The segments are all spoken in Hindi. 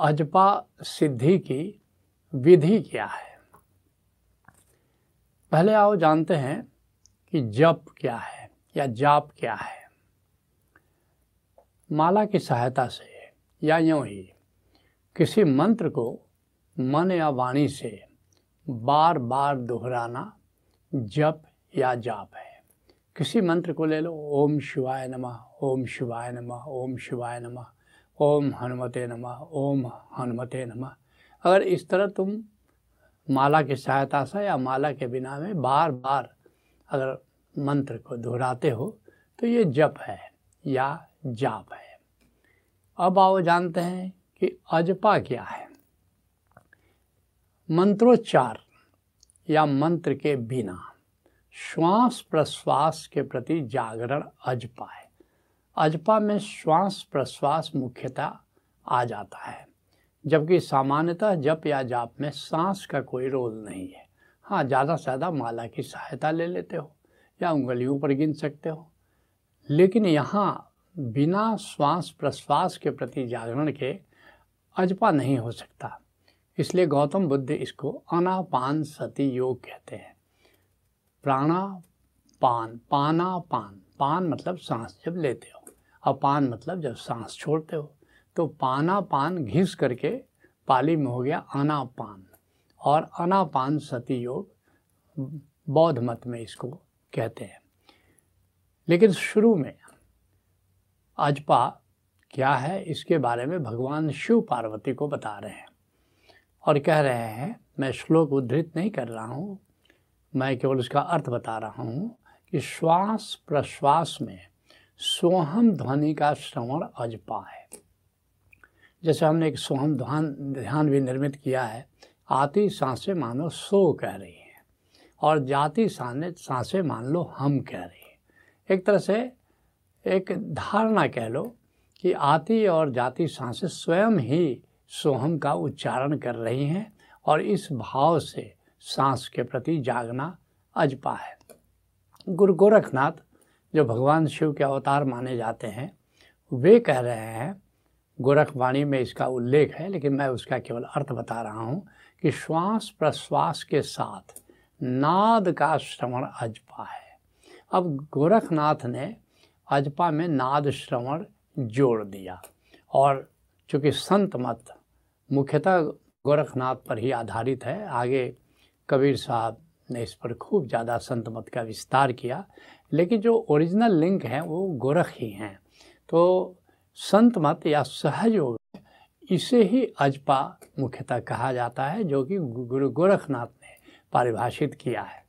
अजपा सिद्धि की विधि क्या है? पहले आओ जानते हैं कि जप क्या है या जाप क्या है। माला की सहायता से या यूँ ही किसी मंत्र को मन या वाणी से बार बार दोहराना जप या जाप है। किसी मंत्र को ले लो, ओम शिवाय नमः, ओम शिवाय नमः, ओम शिवाय नमः। ओम हनुमते नमः, ओम हनुमते नमः। अगर इस तरह तुम माला की सहायता से या माला के बिना में बार बार अगर मंत्र को दोहराते हो तो ये जप है या जाप है। अब आओ जानते हैं कि अजपा क्या है। मंत्रोच्चार या मंत्र के बिना श्वास प्रश्वास के प्रति जागरण अजपा है। अजपा में श्वास प्रश्वास मुख्यतः आ जाता है, जबकि सामान्यतः जप या जाप में सांस का कोई रोल नहीं है। हाँ ज़्यादा से ज़्यादा माला की सहायता ले लेते हो या उंगलियों पर गिन सकते हो। लेकिन यहाँ बिना श्वास प्रश्वास के प्रति जागरण के अजपा नहीं हो सकता। इसलिए गौतम बुद्ध इसको अनापान सती योग कहते हैं। प्राणा पान पाना पान पान मतलब सांस जब लेते हो। अपान मतलब जब सांस छोड़ते हो तो पाना पान घिस करके पाली में हो गया अनापान। और अनापान सती योग बौद्ध मत में इसको कहते हैं। लेकिन शुरू में अजपा क्या है, इसके बारे में भगवान शिव पार्वती को बता रहे हैं। और कह रहे हैं, मैं श्लोक उद्धृत नहीं कर रहा हूँ, मैं केवल उसका अर्थ बता रहा हूँ कि श्वास प्रश्वास में सोहम ध्वनि का श्रवण अजपा है जैसे हमने एक सोहम ध्यान ध्यान भी निर्मित किया है, आती साँसें मानो सो कह रही हैं, और जाति साँसें मान लो हम कह रही हैं। एक तरह से एक धारणा कह लो कि आती और जाति साँसें स्वयं ही सोहम का उच्चारण कर रही हैं, और इस भाव से सांस के प्रति जागना अजपा है गुरु गोरखनाथ जो भगवान शिव के अवतार माने जाते हैं, वे कह रहे हैं, गोरखवाणी में इसका उल्लेख है, लेकिन मैं उसका केवल अर्थ बता रहा हूँ कि श्वास प्रश्वास के साथ नाद का श्रवण अजपा है। अब गोरखनाथ ने अजपा में नाद श्रवण जोड़ दिया और चूँकि संत मत मुख्यतः गोरखनाथ पर ही आधारित है, आगे कबीर साहब ने इस पर खूब ज़्यादा संत मत का विस्तार किया, लेकिन जो ओरिजिनल लिंक हैं वो गोरख ही हैं। तो संत मत या सहयोग, इसे ही अजपा मुख्यतः कहा जाता है, जो कि गुरु गोरखनाथ ने परिभाषित किया है।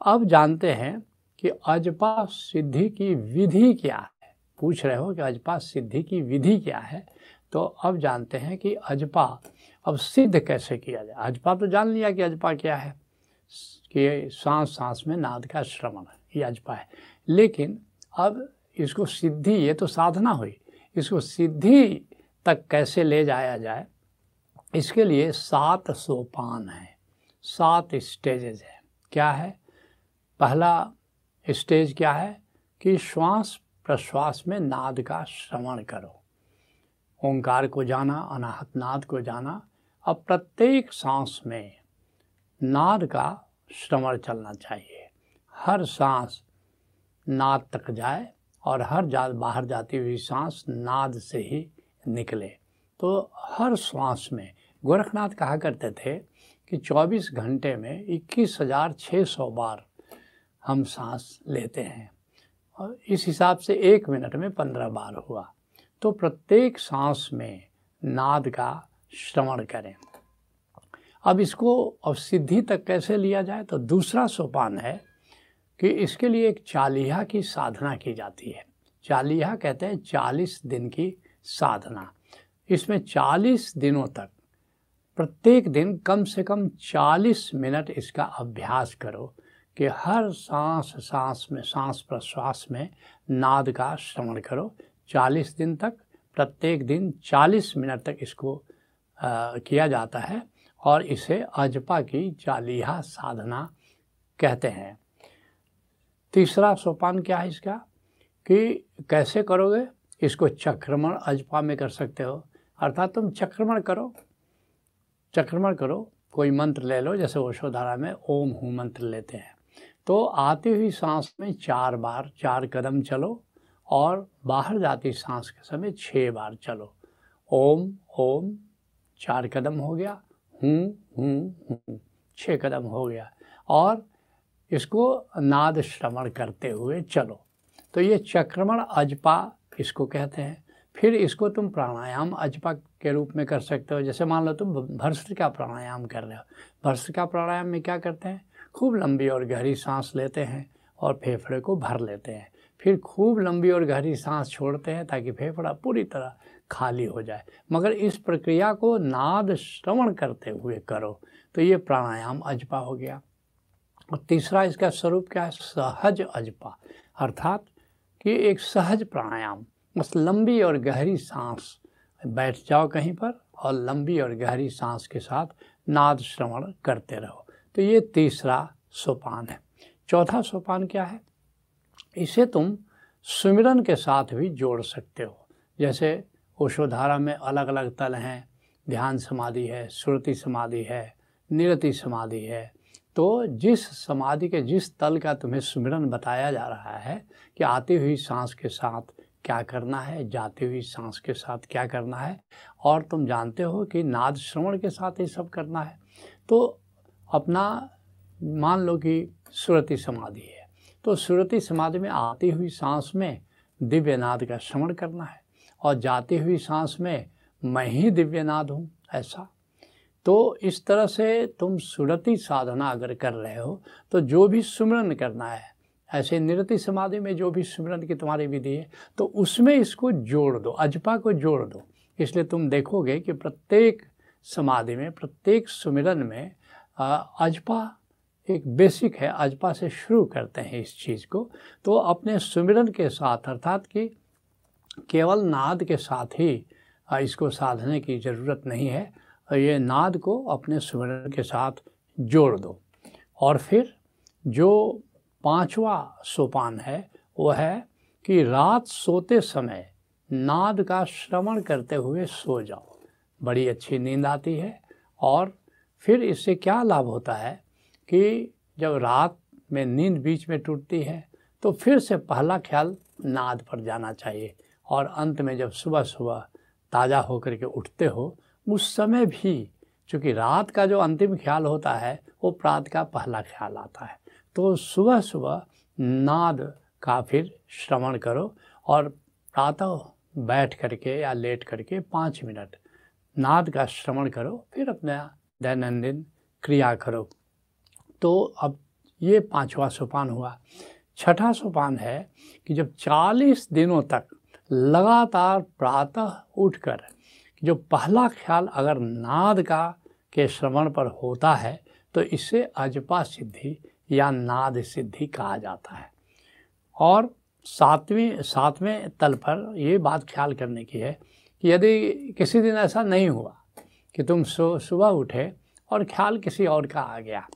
अब जानते हैं कि अजपा सिद्धि की विधि क्या है। पूछ रहे हो कि अजपा सिद्धि की विधि क्या है? तो अब जानते हैं कि अजपा, अब सिद्ध कैसे किया जाए? अजपा तो जान लिया कि अजपा क्या है। कि सांस सांस में नाद का श्रवण ये अजपा है। लेकिन अब इसको सिद्धि, ये तो साधना हुई। इसको सिद्धि तक कैसे ले जाया जाए? इसके लिए सात सोपान है। सात स्टेजेज है। क्या है? पहला स्टेज क्या है? कि श्वास प्रश्वास में नाद का श्रवण करो। ओंकार को जाना, अनाहत नाद को जाना, अब प्रत्येक सांस में नाद का श्रवण चलना चाहिए। हर सांस नाद तक जाए और हर जा, बाहर जाती हुई सांस नाद से ही निकले। तो हर श्वास में, गोरखनाथ कहा करते थे कि 24 घंटे में इक्कीस हज़ार छः सौ बार हम सांस लेते हैं। और इस हिसाब से एक मिनट में पंद्रह बार हुआ। तो प्रत्येक सांस में नाद का श्रवण करें। अब इसको अब सिद्धि तक कैसे लिया जाए? तो दूसरा सोपान है कि इसके लिए एक चालीहा की साधना की जाती है। चालीहा कहते हैं चालीस दिन की साधना। इसमें चालीस दिनों तक प्रत्येक दिन कम से कम चालीस मिनट इसका अभ्यास करो कि हर सांस सांस में सांस प्रश्वास में नाद का श्रवण करो। चालीस दिन तक प्रत्येक दिन चालीस मिनट तक इसको आ, किया जाता है। और इसे अजपा की चालीहा साधना कहते हैं। तीसरा सोपान क्या है इसका? कि कैसे करोगे? इसको चक्रमण अजपा में कर सकते हो। अर्थात तुम चक्रमण करो। चक्रमण करो। कोई मंत्र ले लो, जैसे ओशोधारा में ओम हूँ मंत्र लेते हैं। तो आती हुई सांस में चार बार, चार कदम चलो और बाहर जाती सांस के समय छः बार चलो। ओम ओम, चार कदम हो गया। छः कदम हो गया। और इसको नाद श्रवण करते हुए चलो। तो ये चक्रमण अजपा इसको कहते हैं। फिर इसको तुम प्राणायाम अजपा के रूप में कर सकते हो। जैसे मान लो तुम भर्षिका प्राणायाम कर रहे हो। भर्षिका प्राणायाम में क्या करते हैं? खूब लंबी और गहरी सांस लेते हैं और फेफड़े को भर लेते हैं। फिर खूब लंबी और गहरी सांस छोड़ते हैं ताकि फेफड़ा पूरी तरह खाली हो जाए। मगर इस प्रक्रिया को नाद श्रवण करते हुए करो। तो ये प्राणायाम अजपा हो गया। और तीसरा इसका स्वरूप क्या है? सहज अजपा। अर्थात कि एक सहज प्राणायाम, बस लंबी और गहरी सांस। बैठ जाओ कहीं पर और लंबी और गहरी सांस के साथ नाद श्रवण करते रहो। तो ये तीसरा सोपान है। चौथा सोपान क्या है? इसे तुम सुमिरन के साथ भी जोड़ सकते हो। जैसे ओशोधारा में अलग अलग तल हैं। ध्यान समाधि है सुरति समाधि है, निरति समाधि है। तो जिस समाधि के जिस तल का तुम्हें सुमिरन बताया जा रहा है कि आती हुई सांस के साथ क्या करना है, जाती हुई सांस के साथ क्या करना है, और तुम जानते हो कि नाद श्रवण के साथ ये सब करना है तो अपना मान लो कि सुरति समाधि है। तो सुरति समाधि में आती हुई सांस में दिव्य नाद का श्रवण करना है। और जाती हुई सांस में मैं ही दिव्यनाद हूँ, ऐसा। तो इस तरह से तुम सुरति साधना अगर कर रहे हो तो जो भी सुमरन करना है, ऐसे निरति समाधि में जो भी सुमरन की तुम्हारी विधि है तो उसमें इसको जोड़ दो, अजपा को जोड़ दो। इसलिए तुम देखोगे कि प्रत्येक समाधि में, प्रत्येक सुमिरन में अजपा एक बेसिक है, अजपा से शुरू करते हैं इस चीज़ को। तो अपने सुमिरन के साथ, अर्थात कि केवल नाद के साथ ही इसको साधने की ज़रूरत नहीं है। ये नाद को अपने सुमिरन के साथ जोड़ दो। और फिर जो पांचवा सोपान है वो है कि रात सोते समय नाद का श्रवण करते हुए सो जाओ। बड़ी अच्छी नींद आती है और फिर इससे क्या लाभ होता है कि जब रात में नींद बीच में टूटती है तो फिर से पहला ख्याल नाद पर जाना चाहिए। और अंत में जब सुबह सुबह ताज़ा होकर के उठते हो, उस समय भी चूँकि रात का जो अंतिम ख्याल होता है, वो प्रात का पहला ख्याल आता है। तो सुबह सुबह नाद का फिर श्रवण करो और प्रातः बैठ करके या लेट करके पाँच मिनट नाद का श्रवण करो, फिर अपना दैनंदिन क्रिया करो। तो अब ये पांचवा सोपान हुआ। छठा सोपान है कि जब चालीस दिनों तक लगातार प्रातः उठकर जो पहला ख्याल अगर नाद का के श्रवण पर होता है तो इसे अजपा सिद्धि या नाद सिद्धि कहा जाता है। और सातवीं, सातवें तल पर ये बात ख्याल करने की है कि यदि किसी दिन ऐसा नहीं हुआ कि तुम सो, सुबह उठे और ख्याल किसी और का आ गया,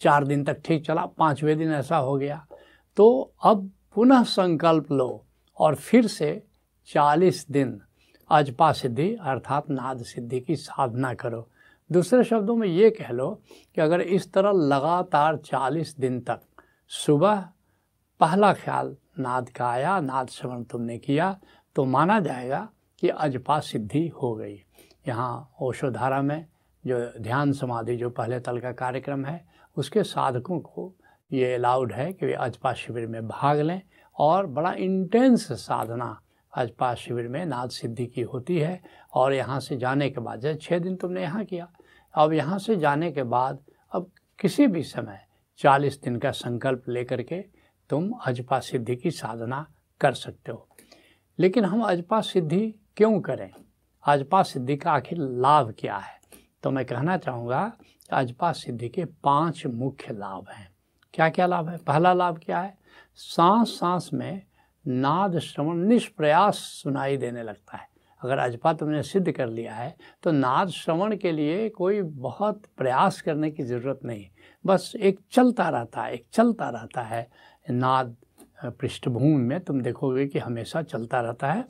चार दिन तक ठीक चला, पाँचवें दिन ऐसा हो गया तो अब पुनः संकल्प लो और फिर से चालीस दिन अजपा सिद्धि अर्थात नाद सिद्धि की साधना करो। दूसरे शब्दों में ये कह लो कि अगर इस तरह लगातार चालीस दिन तक सुबह पहला ख्याल नाद का आया, नाद श्रवण तुमने किया तो माना जाएगा कि अजपा सिद्धि हो गई। यहाँ ओशोधारा में जो ध्यान समाधि जो पहले तल का कार्यक्रम है, उसके साधकों को ये अलाउड है कि वे अजपा शिविर में भाग लें। और बड़ा इंटेंस साधना अजपा शिविर में नाद सिद्धि की होती है और यहाँ से जाने के बाद, जैसे छः दिन तुमने यहाँ किया, अब यहाँ से जाने के बाद, अब किसी भी समय चालीस दिन का संकल्प लेकर के तुम अजपा सिद्धि की साधना कर सकते हो। लेकिन हम अजपा सिद्धि क्यों करें? अजपा सिद्धि का आखिर लाभ क्या है? तो मैं कहना चाहूँगा, अजपा सिद्धि के पाँच मुख्य लाभ हैं। क्या क्या लाभ है? पहला लाभ क्या है? सांस सांस में नाद श्रवण निष्प्रयास सुनाई देने लगता है। अगर अजपा तुमने सिद्ध कर लिया है तो नाद श्रवण के लिए कोई बहुत प्रयास करने की ज़रूरत नहीं। बस एक चलता रहता है एक चलता रहता है नाद पृष्ठभूमि में। तुम देखोगे कि हमेशा चलता रहता है।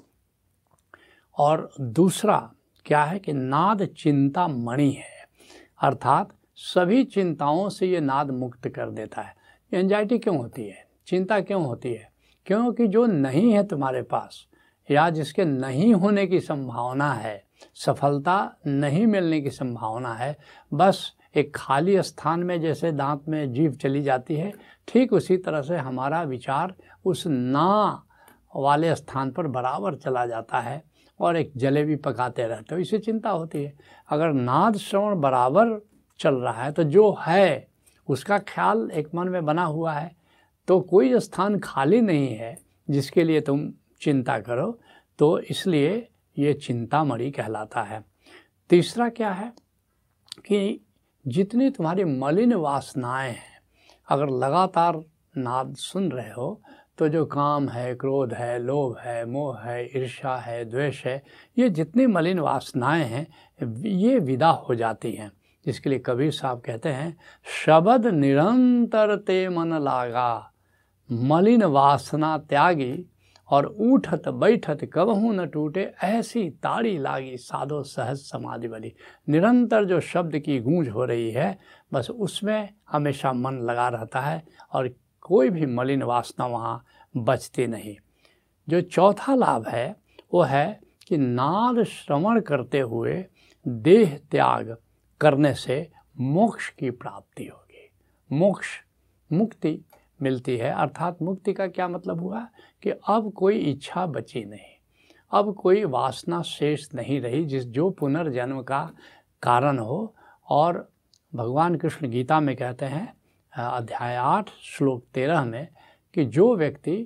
और दूसरा क्या है कि नाद चिंता मणि है। अर्थात सभी चिंताओं से ये नाद मुक्त कर देता है। एंजाइटी क्यों होती है? चिंता क्यों होती है? क्योंकि जो नहीं है तुम्हारे पास, या जिसके नहीं होने की संभावना है, सफलता नहीं मिलने की संभावना है, बस एक खाली स्थान में जैसे दांत में जीव चली जाती है, ठीक उसी तरह से हमारा विचार उस ना वाले स्थान पर बराबर चला जाता है और एक जलेबी पकाते रहते हो इसे चिंता होती है। अगर नाद श्रवण बराबर चल रहा है तो जो है, उसका ख्याल एक मन में बना हुआ है तो कोई स्थान खाली नहीं है, जिसके लिए तुम चिंता करो तो इसलिए ये चिंतामणि कहलाता है। तीसरा क्या है? कि जितनी तुम्हारी मलिन वासनाएँ हैं, अगर लगातार नाद सुन रहे हो तो जो काम है, क्रोध है, लोभ है, मोह है ईर्षा है, द्वेष है, ये जितनी मलिन वासनाएँ हैं, ये विदा हो जाती हैं। जिसके लिए कबीर साहब कहते हैं, शब्द निरंतर ते मन लागा। मलिन वासना त्यागी और उठत बैठत कबहू न टूटे, ऐसी ताड़ी लागी साधो सहज समाधि वाली निरंतर जो शब्द की गूंज हो रही है, बस उसमें हमेशा मन लगा रहता है और कोई भी मलिन वासना वहाँ बचती नहीं। जो चौथा लाभ है, वो है कि नाद श्रवण करते हुए देह त्याग करने से मोक्ष की प्राप्ति होगी। मोक्ष, मुक्ति मिलती है। अर्थात मुक्ति का क्या मतलब हुआ कि अब कोई इच्छा बची नहीं। अब कोई वासना शेष नहीं रही जिस, जो पुनर्जन्म का कारण हो। और भगवान कृष्ण गीता में कहते हैं अध्याय आठ, श्लोक तेरह में कि जो व्यक्ति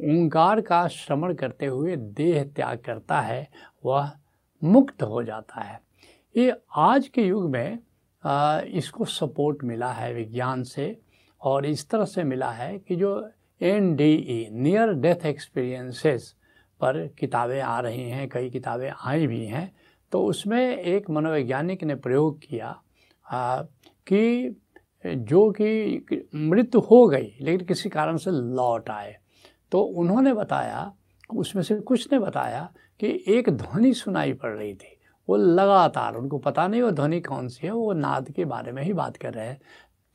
ओंकार का श्रवण करते हुए देह त्याग करता है, वह मुक्त हो जाता है। ये आज के युग में इसको सपोर्ट मिला है विज्ञान से। और इस तरह से मिला है कि जो N D E near death experiences पर किताबें आ रही हैं कई किताबें आई भी हैं तो उसमें एक मनोवैज्ञानिक ने प्रयोग किया आ, कि जो कि मृत्यु हो गई लेकिन किसी कारण से लौट आए। तो उन्होंने बताया उसमें से कुछ ने बताया कि एक ध्वनि सुनाई पड़ रही थी वो लगातार उनको पता नहीं वो ध्वनि कौन सी है वो नाद के बारे में ही बात कर रहे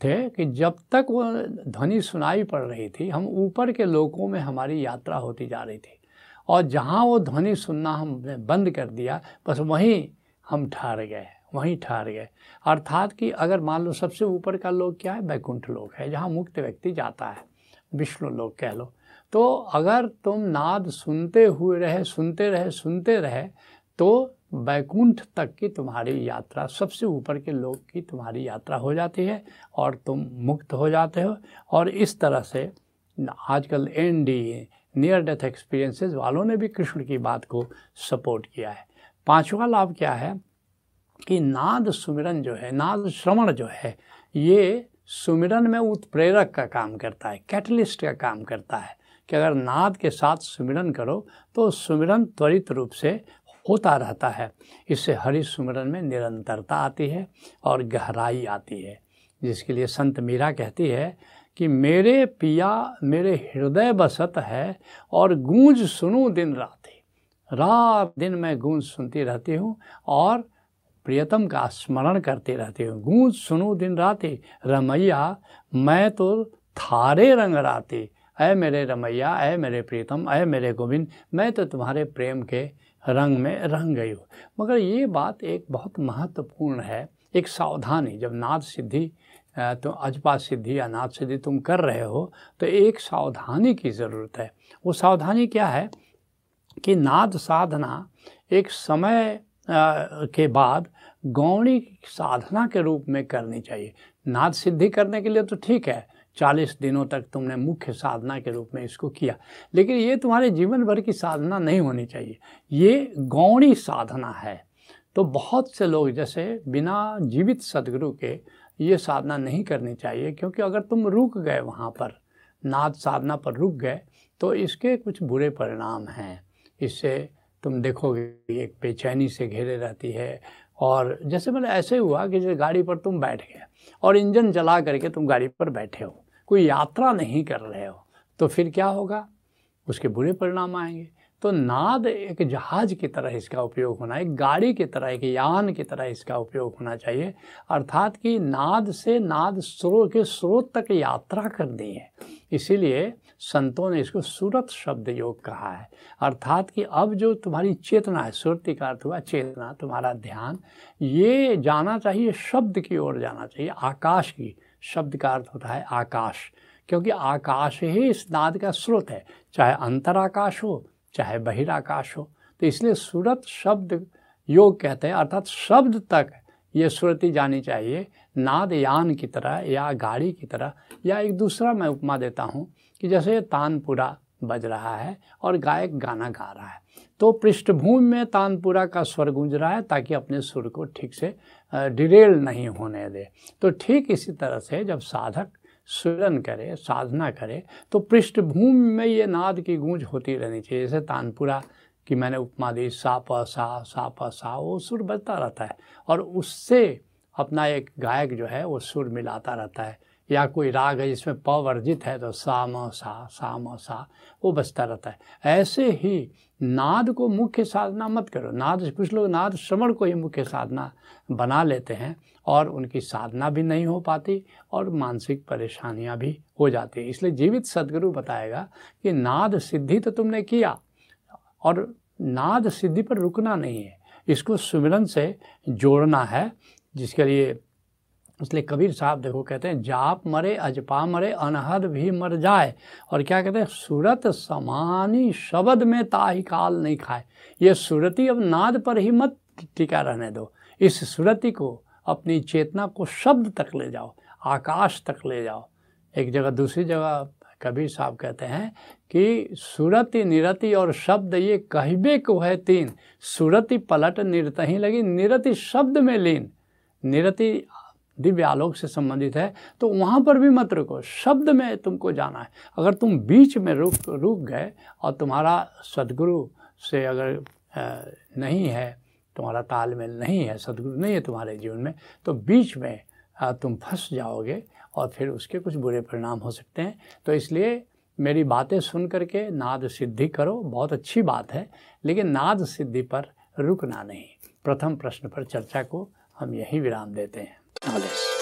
थे कि जब तक वो ध्वनि सुनाई पड़ रही थी, हम ऊपर के लोकों में हमारी यात्रा होती जा रही थी। और जहाँ वो ध्वनि सुनना हमने बंद कर दिया, बस वहीं हम ठहर गए, वहीं ठहर गए। अर्थात कि अगर मान लो सबसे ऊपर का लोग क्या है? बैकुंठ लोक है, जहाँ मुक्त व्यक्ति जाता है, विष्णु लोग कह लो। तो अगर तुम नाद सुनते हुए रहे, सुनते रहे सुनते रहे तो बैकुंठ तक की तुम्हारी यात्रा, सबसे ऊपर के लोग की तुम्हारी यात्रा हो जाती है और तुम मुक्त हो जाते हो। और इस तरह से आजकल N D near death experiences वालों ने भी कृष्ण की बात को सपोर्ट किया है। पांचवा लाभ क्या है कि नाद सुमिरन जो है, नाद श्रवण जो है, ये सुमिरन में उत्प्रेरक का काम करता है कैटलिस्ट का काम करता है कि अगर नाद के साथ सुमिरन करो तो सुमिरन त्वरित रूप से होता रहता है। इससे हरि सुमिरन में निरंतरता आती है और गहराई आती है। जिसके लिए संत मीरा कहती है कि मेरे पिया, मेरे हृदय बसत है और गूंज सुनूं दिन रात। रात दिन मैं गूंज सुनती रहती हूँ और प्रियतम का स्मरण करती रहती हूँ। गूंज सुनूं दिन राती, रमैया, मैं तो थारे रंग राती। अय मेरे रमैया अय मेरे प्रियतम अय मेरे गोविंद, मैं तो तुम्हारे प्रेम के रंग में रंग गई हो। मगर ये बात एक बहुत महत्वपूर्ण है, एक सावधानी। जब नाद सिद्धि तो अजपा सिद्धि या नाद सिद्धि तुम कर रहे हो तो एक सावधानी की ज़रूरत है। वो सावधानी क्या है कि नाद साधना एक समय के बाद गौणी साधना के रूप में करनी चाहिए। नाद सिद्धि करने के लिए तो ठीक है चालीस दिनों तक तुमने मुख्य साधना के रूप में इसको किया। लेकिन ये तुम्हारे जीवन भर की साधना नहीं होनी चाहिए। ये गौणी साधना है। तो बहुत से लोग जैसे बिना जीवित सदगुरु के ये साधना नहीं करनी चाहिए, क्योंकि अगर तुम रुक गए वहाँ पर, नाद साधना पर रुक गए तो इसके कुछ बुरे परिणाम हैं। इससे तुम देखोगे एक बेचैनी से घेरे रहती है। और जैसे मतलब ऐसे हुआ कि जैसे गाड़ी पर तुम बैठ गए, और इंजन जला करके तुम गाड़ी पर बैठे हो। कोई यात्रा नहीं कर रहे हो तो फिर क्या होगा? उसके बुरे परिणाम आएँगे। तो नाद एक जहाज़ की तरह इसका उपयोग होना, एक गाड़ी की तरह, एक यान की तरह इसका उपयोग होना चाहिए। अर्थात कि नाद से नाद स्रोत के स्रोत तक यात्रा करनी है। इसीलिए संतों ने इसको सूरत शब्द योग कहा है। अर्थात कि अब जो तुम्हारी चेतना है, सुरति का अर्थ हुआ चेतना, तुम्हारा ध्यान, ये जाना चाहिए, शब्द की ओर जाना चाहिए, आकाश की। शब्द का अर्थ होता है आकाश, क्योंकि आकाश ही इस नाद का स्रोत है, चाहे अंतराकाश हो, चाहे बहिराकाश हो। तो इसलिए सूरत शब्द योग कहते हैं, अर्थात शब्द तक ये सुरति जानी चाहिए, नाद यान की तरह या गाड़ी की तरह। या एक दूसरा मैं उपमा देता हूँ कि जैसे तानपुरा बज रहा है और गायक गाना गा रहा है तो पृष्ठभूमि में तानपुरा का स्वर गूंज रहा है ताकि अपने सुर को ठीक से डिरेल नहीं होने दे। तो ठीक इसी तरह से जब साधक सुरन करे, साधना करे तो पृष्ठभूमि में ये नाद की गूंज होती रहनी चाहिए। जैसे तानपुरा की मैंने उपमा दी, सा प सा सा प सा, वो सुर बजता रहता है। और उससे अपना एक गायक जो है, वो सुर मिलाता रहता है। या कोई राग है जिसमें प वर्जित है तो सा म सा सा म सा, वो बजता रहता है। ऐसे ही नाद को मुख्य साधना मत करो। नाद कुछ लोग नाद श्रवण को ही मुख्य साधना बना लेते हैं और उनकी साधना भी नहीं हो पाती और मानसिक परेशानियाँ भी हो जाती है। इसलिए जीवित सदगुरु बताएगा कि नाद सिद्धि तो तुमने किया और नाद सिद्धि पर रुकना नहीं है। इसको सुमिरन से जोड़ना है, जिसके लिए इसलिए कबीर साहब देखो कहते हैं, जाप मरे, अजपा मरे, अनहद भी मर जाए। और क्या कहते हैं, सूरत समानी शब्द में ताही काल नहीं खाए। ये सूरती अब नाद पर ही मत टिका रहने दो। इस सूरती को, अपनी चेतना को शब्द तक ले जाओ, आकाश तक ले जाओ। एक जगह, दूसरी जगह कबीर साहब कहते हैं कि सुरति निरति और शब्द ये कहबे को है तीन। सुरति पलट निरत ही लगी, निरति शब्द में लीन। निरति दिव्य आलोक से संबंधित है तो वहाँ पर भी मत रुको। शब्द में तुमको जाना है। अगर तुम बीच में रुक रुक गए और तुम्हारा सदगुरु से अगर नहीं है, तुम्हारा तालमेल नहीं है, सदगुरु नहीं है तुम्हारे जीवन में तो बीच में तुम फंस जाओगे और फिर उसके कुछ बुरे परिणाम हो सकते हैं। तो इसलिए मेरी बातें सुन करके नाद सिद्धि करो। बहुत अच्छी बात है, लेकिन नाद सिद्धि पर रुकना नहीं। प्रथम प्रश्न पर चर्चा को हम यही विराम देते हैं। Noles.